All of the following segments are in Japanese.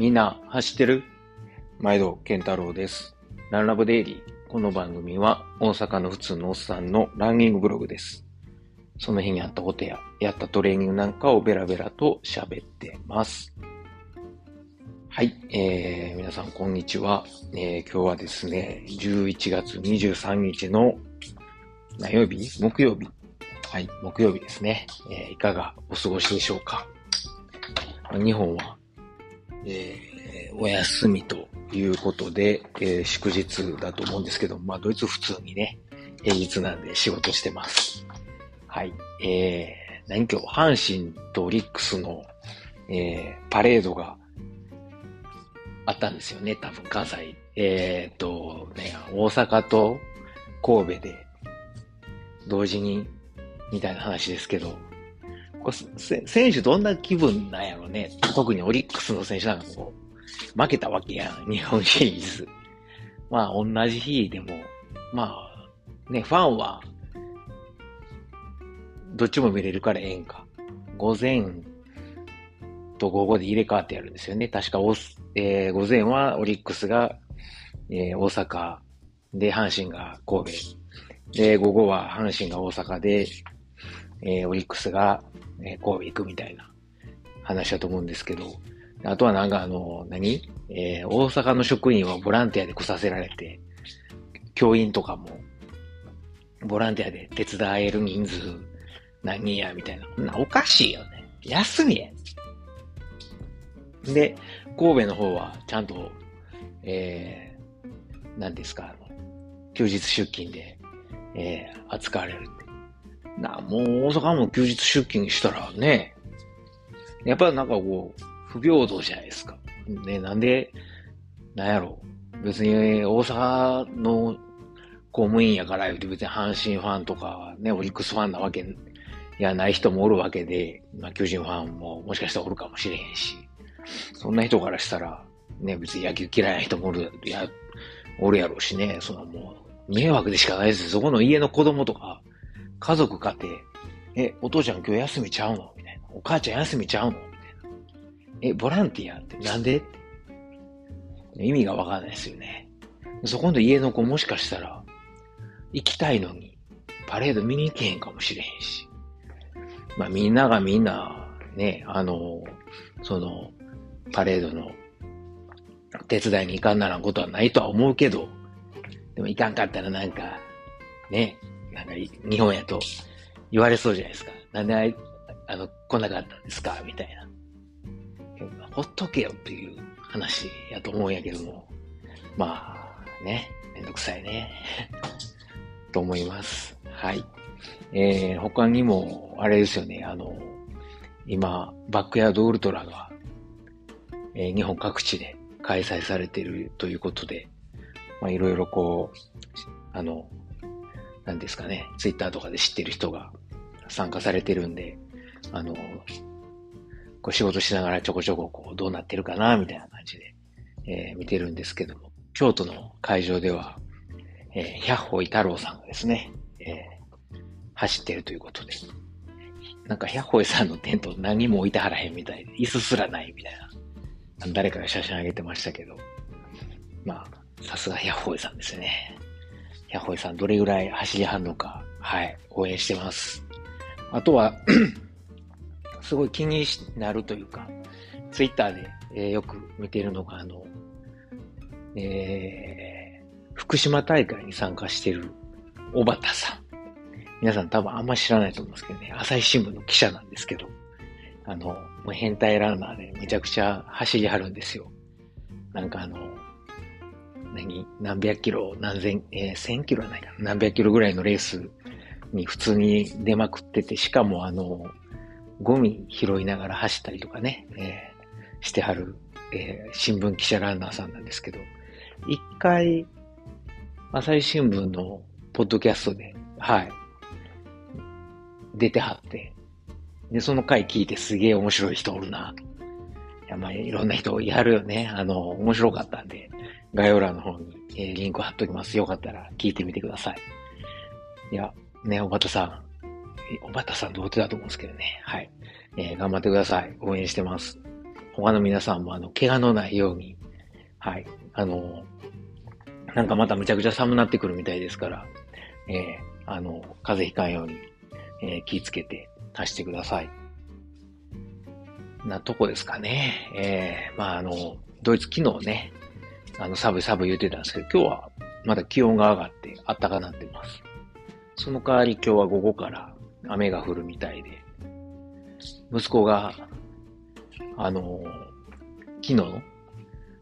みんな走ってる？毎度健太郎です。ランラブデイリー。この番組は大阪の普通のおっさんのランニングブログです。その日にあったことや、やったトレーニングなんかをベラベラと喋ってます。はい、えー、皆さんこんにちは。えー、今日はですね、11月23日の何曜日？木曜日。はい、木曜日ですね。えー、いかがお過ごしでしょうか？日本は、えー、お休みということで、えー祝日だと思うんですけど、まあ、ドイツ普通にね、平日なんで仕事してます。はい。えー、何今日、阪神とオリックスの、えー、パレードがあったんですよね、多分関西。えーっと、ね、大阪と神戸で同時にみたいな話ですけど、これ選手どんな気分なんやろね。特にオリックスの選手なんかこう、負けたわけやん、日本シリーズ。まあ、同じ日でも、まあ、ね、ファンは、どっちも見れるからええんか。午前と午後で入れ替わってやるんですよね。確か、えー午前はオリックスが、えー大阪で、阪神が神戸。で、午後は阪神が大阪で、えーオリックスが、えー神戸行くみたいな話だと思うんですけど、あとはなんかあの、何？えー大阪の職員はボランティアで来させられて、教員とかも、ボランティアで手伝える人数何人や、みたいな。なおかしいよね。休みや。で、神戸の方はちゃんと、えー、何ですか、あの、休日出勤で、えー、扱われる。な、もう大阪も休日出勤したらね、やっぱりなんかこう、不平等じゃないですか。ね、なんで、なんやろう別に大阪の公務員やから言うて別に阪神ファンとかね、オリックスファンなわけいやない人もおるわけで、まあ巨人ファンももしかしたらおるかもしれへんし、そんな人からしたら、ね、別に野球嫌いな人もおる、や、おるやろうしね、そのもう、迷惑でしかないですよ。そこの家の子供とか、家族家庭、え、お父ちゃん今日休みちゃうの？みたいな。お母ちゃん休みちゃうの？みたいな。え、ボランティアってなんで？意味がわかんないですよね。そこの家の子もしかしたら、行きたいのに、パレード見に行けへんかもしれへんし。まあみんながみんな、ね、あの、その、パレードの手伝いに行かんならんことはないとは思うけど、でも行かんかったらなんか、ね、なんか日本やと言われそうじゃないですか。なんであいあの、来なかったんですかみたいな。ほっとけよっていう話やと思うんやけども、まあ、ね、めんどくさいね。と思います。はい。えー、他にも、あれですよね、あの、今、バックヤードウルトラが、えー日本各地で開催されているということで、まあ、いろいろこう、あの、なんですかね、ツイッターとかで知ってる人が参加されてるんで、あの、こう仕事しながらちょこちょここうどうなってるかな、みたいな感じで、えー見てるんですけども、京都の会場では、えー、百歩井太郎さんがですね、えー走ってるということで、なんか百歩井さんのテント何も置いてはらへんみたいで、椅子すらないみたいな、誰かが写真上げてましたけど、まあ、さすが百歩井さんですね。百歩井さんどれぐらい走りはんのか、はい、応援してます。あとは、すごい気になるというか、ツイッターで、えーよく見てるのが、あの、えー福島大会に参加してる小畑さん。皆さん多分あんま知らないと思いますけどね、朝日新聞の記者なんですけど、あの、もう変態ランナーでめちゃくちゃ走りはるんですよ。なんかあの、何？何百キロ、何千、えー、千キロはないかな。何百キロぐらいのレースに普通に出まくってて、しかもあの、ゴミ拾いながら走ったりとかね、えーしてはる、えー新聞記者ランナーさんなんですけど、一回、朝日新聞のポッドキャストで、はい、出てはって、で、その回聞いてすげえ面白い人おるな。いや、まあ、いろんな人やるよね。あの、面白かったんで、概要欄の方に、えーリンク貼っときます。よかったら聞いてみてください。いや、ね、小畑さん、え小畑さん童貞だと思うんですけどね。はい。えー頑張ってください。応援してます。他の皆さんもあの、怪我のないように、はい、あの、なんかまたむちゃくちゃ寒なってくるみたいですから、えー、あの、風邪ひかんように、えー、気をつけて足してください。なとこですかね。えー、まああの、ドイツ昨日ね、あの、寒い寒い言ってたんですけど、今日はまだ気温が上がって暖かなってます。その代わり今日は午後から雨が降るみたいで、息子が、あの、昨日の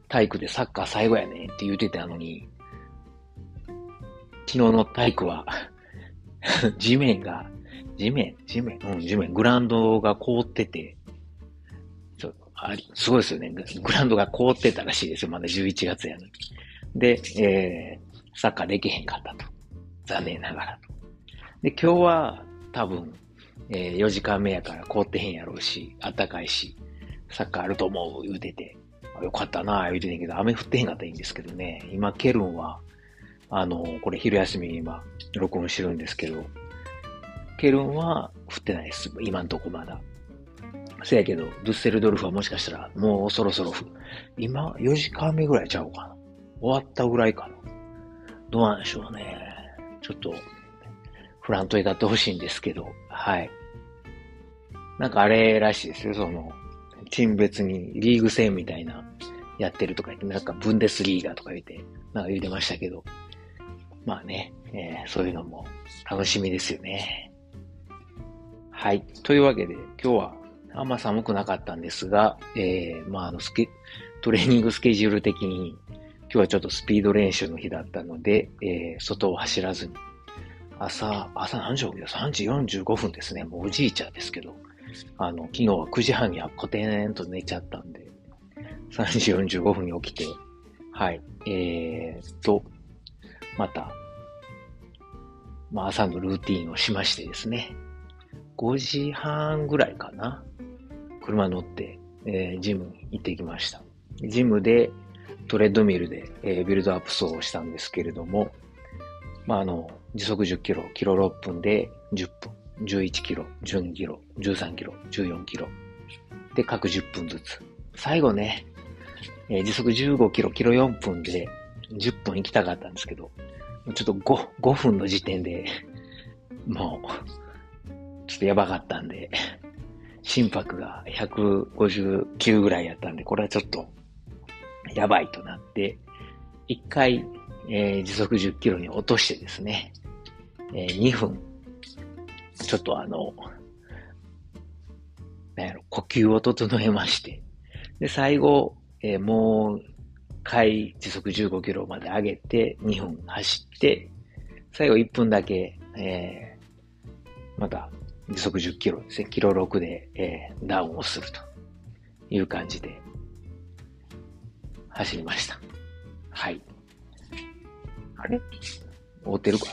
体育でサッカー最後やねって言ってたのに、昨日の体育は 地面が、地面、地面、うん、地面、グラウンドが凍ってて、あすごいですよね。グラウンドが凍ってたらしいですよ。まだ11月やのに。で、えー、サッカーできへんかったと。残念ながらと。で、今日は多分、えー、4時間目やから凍ってへんやろうし、暖かいし、サッカーあると思う言うてて、よかったなぁ言うてんけど、雨降ってへんかったらいいんですけどね。今、ケルンは、あの、これ昼休みに今、録音してるんですけど、ケルンは降ってないです。今んとこまだ。せやけど、ドゥッセルドルフはもしかしたら、もうそろそろ、今、4時間目ぐらいちゃうかな。終わったぐらいかな。どうなんでしょうね。ちょっと、フラントへ立ってほしいんですけど、はい。なんかあれらしいですよ、その、チーム別にリーグ戦みたいなやってるとか言って、なんかブンデスリーガとか言って、なんか言ってましたけど、まあね、えー、そういうのも楽しみですよね。はい。というわけで、今日はあんま寒くなかったんですが、えー、まあ、あの、スケ、トレーニングスケジュール的に、今日はちょっとスピード練習の日だったので、えー、外を走らずに、朝、朝何時起きた ?3 時45分ですね。もうおじいちゃんですけど、あの、昨日は9時半にはコテーンと寝ちゃったんで、3時45分に起きて、はい、えー、と、また、まあ朝のルーティンをしましてですね、5時半ぐらいかな、車乗って、えー、ジムに行ってきました。ジムでトレッドミルで、えー、ビルドアップ走をしたんですけれども、まあ、あの、時速10キロ、キロ6分で10分。11キロ、12キロ、13キロ、14キロ。で、各10分ずつ。最後ね、えー、時速15キロ、キロ4分で10分行きたかったんですけど、ちょっと 5, 5分の時点で、もう、ちょっとやばかったんで、心拍が159ぐらいやったんで、これはちょっと、やばいとなって、一回、えー、時速10キロに落としてですね、えー、2分ちょっとあの、なんやろ、呼吸を整えまして、で、最後、えー、もう、回時速15キロまで上げて、2分走って、最後1分だけ、えー、また時速10キロですね、キロ6で、えー、ダウンをするという感じで走りました。はい。あれ？合ってるか？な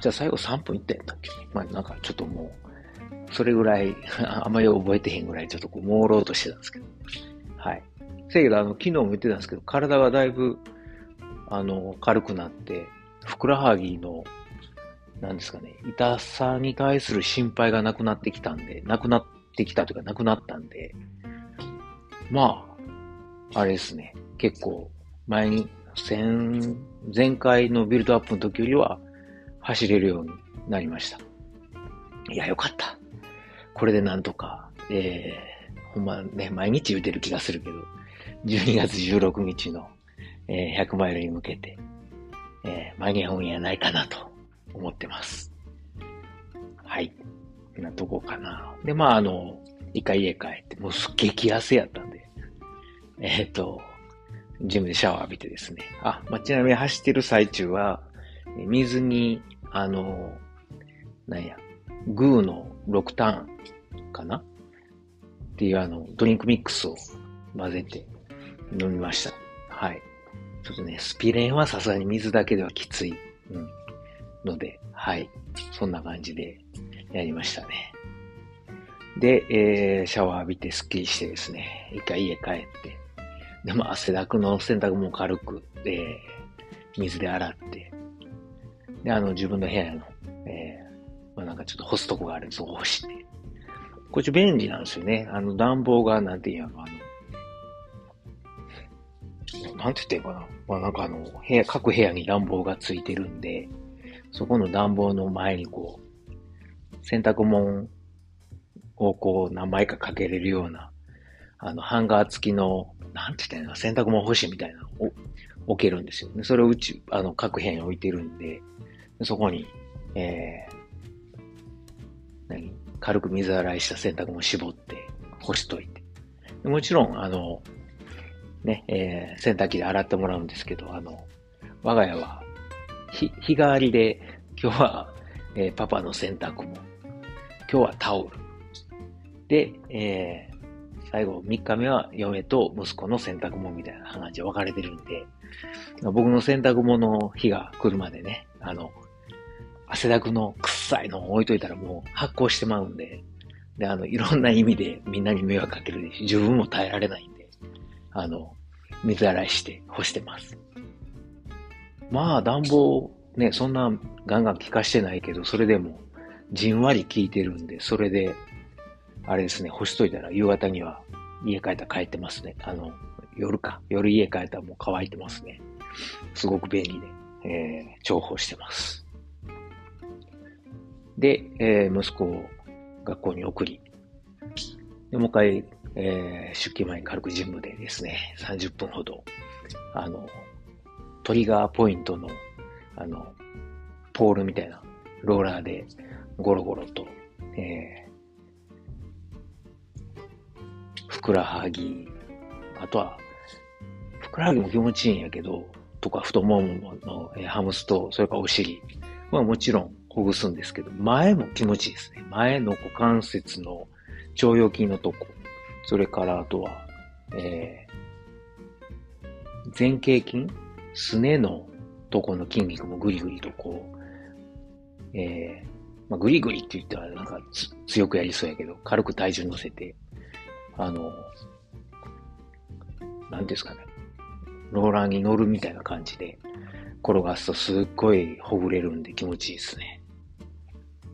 じゃあ最後3分いったやったっけ？まあなんかちょっともう、それぐらい あんまり覚えてへんぐらいちょっとこう、朦朧としてたんですけど。はい。せやけど、あの、昨日も言ってたんですけど、体がだいぶ、あの、軽くなって、ふくらはぎの、なんですかね、痛さに対する心配がなくなってきたんで、なくなってきたというか、なくなったんで、まあ、あれですね、結構、前に、前、前回のビルドアップの時よりは、走れるようになりました。いや、よかった。これでなんとか、えー、ほんまね、毎日言うてる気がするけど、12月16日の、えー、100マイルに向けて、えー、間に合うんやないかなと思ってます。はい。なとこかな。で、まあ、あの、一回家帰って、もうすっげえ激汗やったんで、えっ、ー、と、ジムでシャワー浴びてですね。あ、まあ、ちなみに走ってる最中は、水にあの、なんや、グーの6ターンかな？っていうあの、ドリンクミックスを混ぜて飲みました。はい。ちょっとね、スピレンはさすがに水だけではきつい、うん、ので、はい。そんな感じでやりましたね。で、えー、シャワー浴びてスッキリしてですね、一回家帰って、でも汗だくの洗濯も軽く、えー、水で洗って、で、あの、自分の部屋の、えー、まあ、なんかちょっと干すとこがあるんで、そこ干して。こっち便利なんですよね。あの、暖房が、なんていうんやろ、あの、なんて言ってんかな。まあなんかあの、部屋、各部屋に暖房がついてるんで、そこの暖房の前にこう、洗濯物をこう何枚かかけれるような、あの、ハンガー付きの、なんて言ったんや洗濯物干しみたいなのを置けるんですよね。それをうち、あの、各部屋に置いてるんで、そこに、えー、何軽く水洗いした洗濯物絞って干しといて。もちろん、あの、ね、えー、洗濯機で洗ってもらうんですけど、あの、我が家は、日、日替わりで、今日は、えー、パパの洗濯も、今日はタオル。で、えー、最後3日目は嫁と息子の洗濯物みたいな感じで分かれてるんで、僕の洗濯物の日が来るまでね、あの、汗だくの臭いのを置いといたらもう発酵してまうんで、で、あの、いろんな意味でみんなに迷惑かけるし、自分も耐えられないんで、あの、水洗いして干してます。まあ、暖房、ね、そんなガンガン効かしてないけど、それでも、じんわり効いてるんで、それで、あれですね、干しといたら夕方には家帰ったら帰ってますね。あの、夜か。夜家帰ったらもう乾いてますね。すごく便利で、えー、重宝してます。で、えー、息子を学校に送り、で、もう一回、えー、出勤前に軽くジムでですね、30分ほど、あの、トリガーポイントの、あの、ポールみたいなローラーでゴロゴロと、えー、ふくらはぎ、あとは、ふくらはぎも気持ちいいんやけど、とか太ももの、えー、ハムスと、それからお尻まあもちろんほぐすんですけど、前も気持ちいいですね。前の股関節の腸腰筋のとこ、それからあとは、えー、前傾筋すねのとこの筋肉もぐりぐりとこう、えー、まあ、ぐりぐりって言ったらなんか強くやりそうやけど、軽く体重乗せて、あの、なんですかね、ローラーに乗るみたいな感じで転がすとすっごいほぐれるんで気持ちいいですね。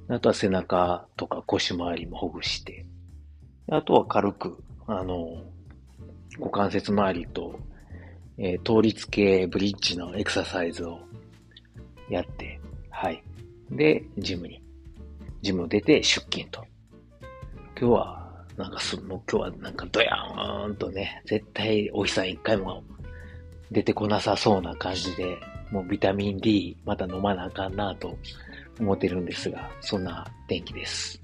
あとは背中とか腰回りもほぐして、あとは軽く、あの、股関節周りと、えー、倒立系ブリッジのエクササイズをやって、はい。で、ジムに、ジムを出て出勤と。今日は、なんかす、もう今日はなんかドヤーンとね、絶対お日さん一回も出てこなさそうな感じで、もうビタミン D また飲まなあかんなと思ってるんですが、そんな天気です。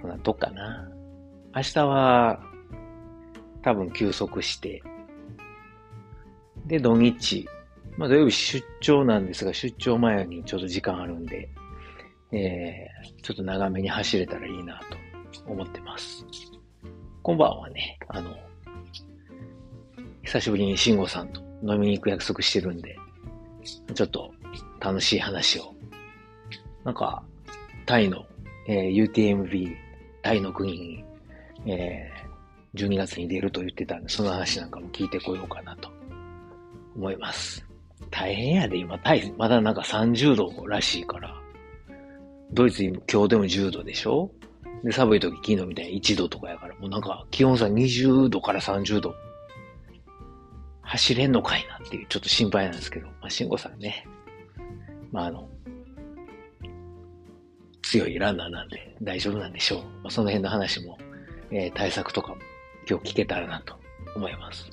そんなとこかな。明日は多分休息して、で、土日、まあ土曜日出張なんですが、出張前にちょっと時間あるんで、えー、ちょっと長めに走れたらいいなと思ってます。今晩はね、あの、久しぶりに慎吾さんと飲みに行く約束してるんで、ちょっと楽しい話を。なんか、タイの、えー、UTMB、タイの国に、えー、12月に出ると言ってたんで、その話なんかも聞いてこようかなと思います。大変やで、今、タイ、まだなんか30度らしいから。ドイツ今日でも10度でしょ？で、寒い時昨日みたいに1度とかやから、もうなんか気温差20度から30度。走れんのかいなっていうちょっと心配なんですけど、まあ、慎吾さんね、まあ、あの、強いランナーなんで大丈夫なんでしょう。まあ、その辺の話も、えー、対策とかも今日聞けたらなと思います。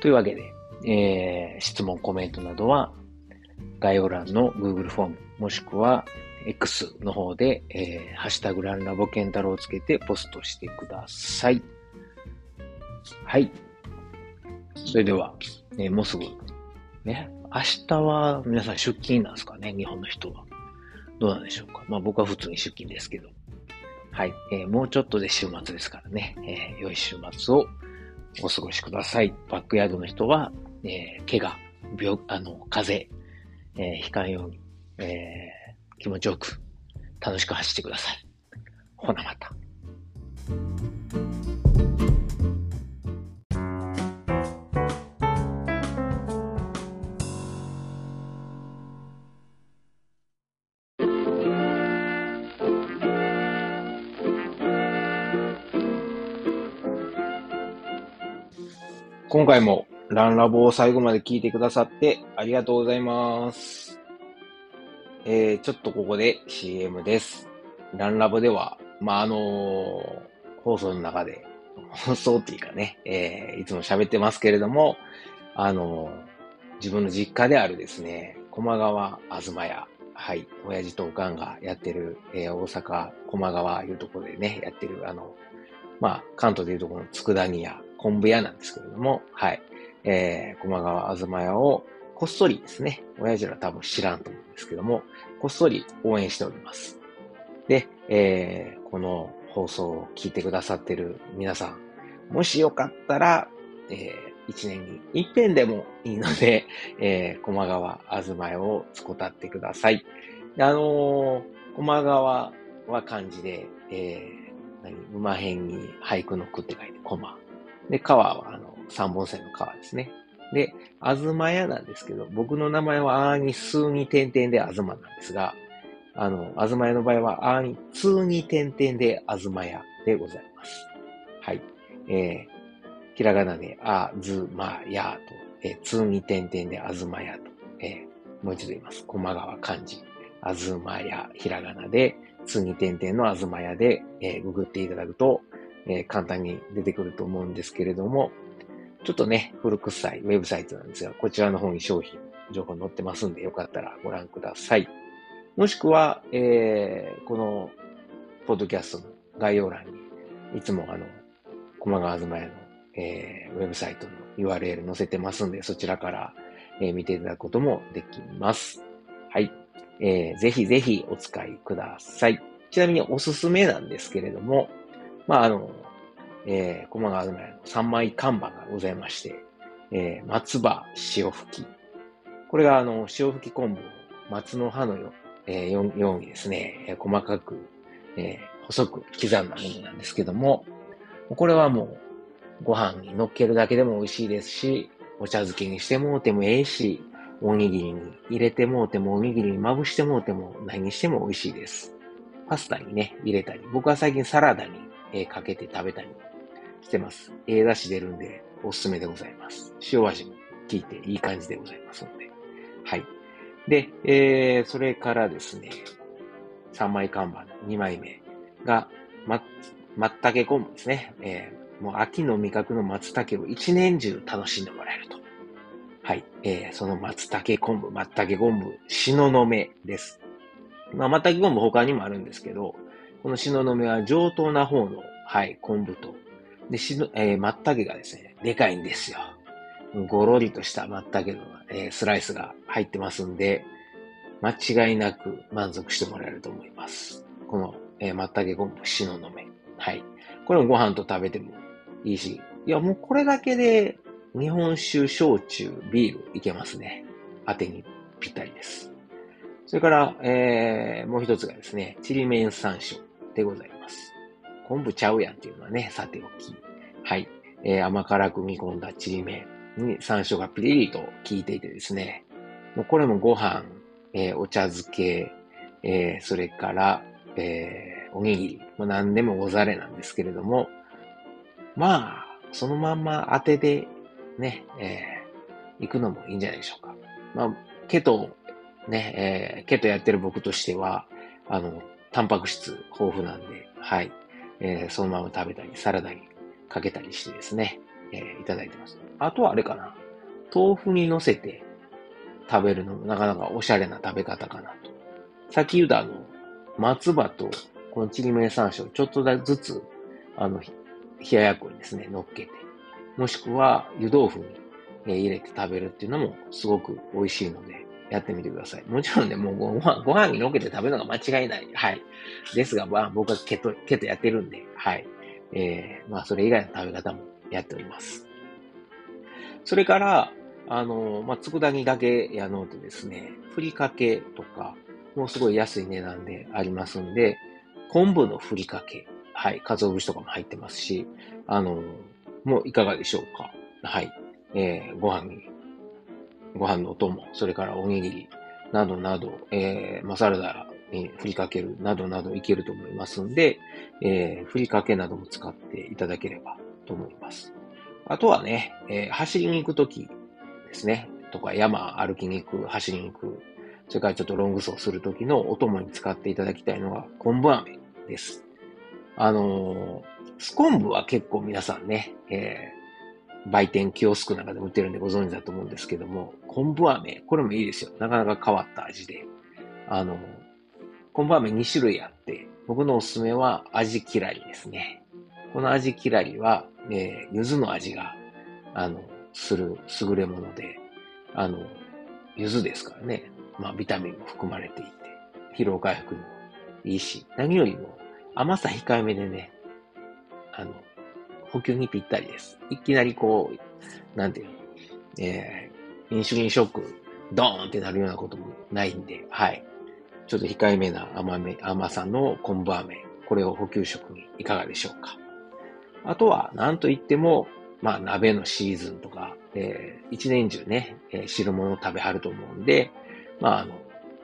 というわけで、えー、質問、コメントなどは概要欄の Google フォーム、もしくは X の方で、えー、ハッシュタグランラボケンタロウをつけてポストしてください。はい。それでは、えー、もうすぐ、ね、明日は皆さん出勤なんですかね、日本の人は。どうなんでしょうか。まあ僕は普通に出勤ですけど。はい。えー、もうちょっとで週末ですからね、えー、良い週末をお過ごしください。バックヤードの人は、えー、怪我、病、あの、風邪、えー、悲観ように、えー、気持ちよく、楽しく走ってください。ほなまた。今回もランラボを最後まで聞いてくださってありがとうございます。えー、ちょっとここで CM です。ランラボでは、まあ、あのー、放送の中で、放送っていうかね、えー、いつも喋ってますけれども、あのー、自分の実家であるですね、駒川あずま屋、はい、親父とおかんがやってる、えー、大阪駒川いうところでね、やってる、あの、まあ、関東でいうところの佃煮屋、昆布屋なんですけれども、はい、えー、駒川あずま屋をこっそりですね、親父ら多分知らんと思うんですけども、こっそり応援しております。で、えー、この放送を聞いてくださってる皆さん、もしよかったら、えー、一年に一遍でもいいので、えー、駒川あずま屋を使ってください。あのー、駒川は漢字で、えー、何？馬辺に俳句の句って書いて駒。で、川はあの、三本線の川ですね。で、あずま屋なんですけど、僕の名前はあーに数に点々であずまなんですが、あの、あずま屋の場合はあーに通に点々であずま屋でございます。はい。えー、ひらがなであずまやと、えー、通に点々であずまやと、えー、もう一度言います。駒川漢字。あずまや、ひらがなで、通に点々のあずまやで、えー、ググっていただくと、えー、簡単に出てくると思うんですけれども、ちょっとね、古臭いウェブサイトなんですが、こちらの方に商品、情報載ってますんで、よかったらご覧ください。もしくは、えー、この、ポッドキャストの概要欄に、いつもあの、駒川東屋の、えー、ウェブサイトの URL 載せてますんで、そちらから、えー、見ていただくこともできます。はい。えー、ぜひぜひお使いください。ちなみにおすすめなんですけれども、まあ、あの、えー、駒川東屋の3枚看板がございまして、えー、松葉塩吹き。これがあの、塩吹き昆布を松の葉のよ、えー、ようにですね、えー、細かく、えー、細く刻んだものなんですけども、これはもう、ご飯に乗っけるだけでも美味しいですし、お茶漬けにしてもうてもええし、おにぎりに入れてもうても、おにぎりにまぶしてもうても、何にしても美味しいです。パスタにね、入れたり、僕は最近サラダに、えー、かけて食べたりしてます。ええ出汁出るんで、おすすめでございます。塩味も効いていい感じでございますので。はい。で、えー、それからですね、3枚看板、2枚目が、ま、松茸昆布ですね。えー、もう秋の味覚の松茸を一年中楽しんでもらえると。はい。えー、その松茸昆布、松茸昆布、しののめです。まあ、松茸昆布他にもあるんですけど、このしののめは上等な方の、はい、昆布とで、しの、えー、松茸がですね、でかいんですよ。ごろりとした松茸の、えー、スライスが入ってますんで、間違いなく満足してもらえると思います。この、えー、松茸昆布、しののめ。はい。これもご飯と食べてもいいし、いや、もうこれだけで日本酒、焼酎、ビールいけますね。当てにぴったりです。それから、えー、もう一つがですね、ちりめん山椒でございます。昆布ちゃうやんっていうのはね、さておき。はい。えー、甘辛く煮込んだちりめんに山椒がピリリと効いていてですね。もうこれもご飯、えー、お茶漬け、えー、それから、えー、おにぎり、まあ、何でもござれなんですけれども、まあ、そのまんま当てでね、えー、行くのもいいんじゃないでしょうか。まあ、ケト、ね、えー、ケトやってる僕としては、あの、タンパク質豊富なんで、はい。えー、そのまま食べたり、サラダにかけたりしてですね、えー、いただいてます。あとはあれかな。豆腐に乗せて食べるのもなかなかおしゃれな食べ方かなと。さっき言ったあの、松葉とこのちりめん山椒ちょっとずつ、あの、冷ややっこにですね、乗っけて、もしくは湯豆腐に、入れて食べるっていうのもすごく美味しいので、やってみてください。もちろんね、もうご飯、ご飯にのっけて食べるのが間違いない。はい。ですが、まあ、僕はケト、ケトやってるんで、はい。えー、まあ、それ以外の食べ方もやっております。それから、あの、まあ、佃煮だけやのうとですね、ふりかけとか、もうすごい安い値段でありますんで、昆布のふりかけ、はい、鰹節とかも入ってますし、あの、もういかがでしょうか。はい。えー、ご飯にご飯のお供、それからおにぎりなどなど、えー、マサラダに振りかけるなどなどいけると思いますんで、えー、ふりかけなども使っていただければと思います。あとはね、えー、走りに行くときですね、とか山歩きに行く、走りに行く、それからちょっとロング走するときのお供に使っていただきたいのが昆布飴です。あのー、スコンブは結構皆さんね、えー、売店、キオスクなんかで売ってるんでご存知だと思うんですけども、昆布飴、これもいいですよ。なかなか変わった味で。あの、昆布飴2種類あって、僕のおすすめは味嫌いですね。この味嫌いは、えー、柚子の味が、あの、する優れもので、あの、柚子ですからね。まあ、ビタミンも含まれていて、疲労回復にもいいし、何よりも甘さ控えめでね、あの、補給にぴったりです。いきなりこう、なんていうの、えー、インシュリンショック、ドーンってなるようなこともないんで、はい。ちょっと控えめな甘め、甘さの昆布飴、これを補給食にいかがでしょうか。あとは、なんといっても、まあ、鍋のシーズンとか、えー、一年中ね、えー、汁物を食べはると思うんで、まあ、あの、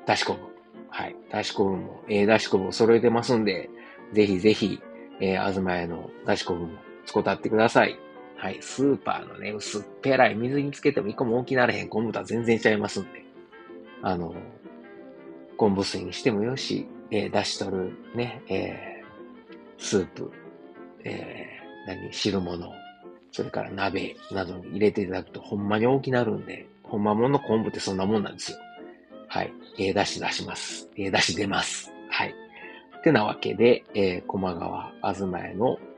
だし昆布。はい。だし昆布も、えー、だし昆布を揃えてますんで、ぜひぜひ、えー、あずま屋のだし昆布も使ってください。はい。スーパーのね、薄っぺらい水につけても一個も大きなれへん昆布とは全然ちゃいますんで。あの、昆布水にしてもよし、えー、出し取るね、えー、スープ、えー、何、汁物、それから鍋などに入れていただくとほんまに大きなるんで、ほんまもの昆布ってそんなもんなんですよ。はい。えー、出し出します。えー、出し出ます。はい。ってなわけで、えー、駒川あずま屋の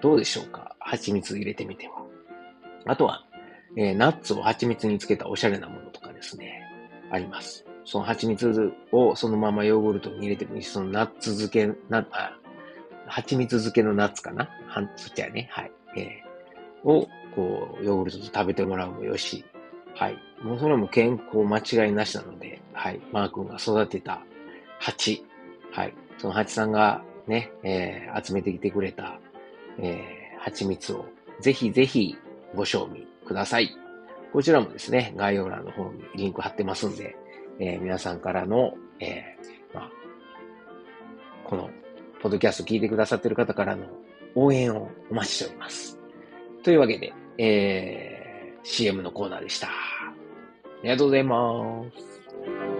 どうでしょうか？蜂蜜入れてみては。あとは、えー、ナッツを蜂蜜につけたおしゃれなものとかですね、あります。その蜂蜜をそのままヨーグルトに入れてもいいし、そのナッツ漬け、な、あ、蜂蜜漬けのナッツかな？はん、そっちはね、はい。えー、を、こう、ヨーグルトと食べてもらうもよし、はい。もうそれも健康間違いなしなので、はい。マー君が育てた蜂。はい。その蜂さんがね、えー、集めてきてくれた、えー、蜂蜜をぜひぜひご賞味ください。こちらもですね、概要欄の方にリンク貼ってますんで、えー、皆さんからの、えー、まあ、この、ポッドキャスト聞いてくださってる方からの応援をお待ちしております。というわけで、えー、CM のコーナーでした。ありがとうございます。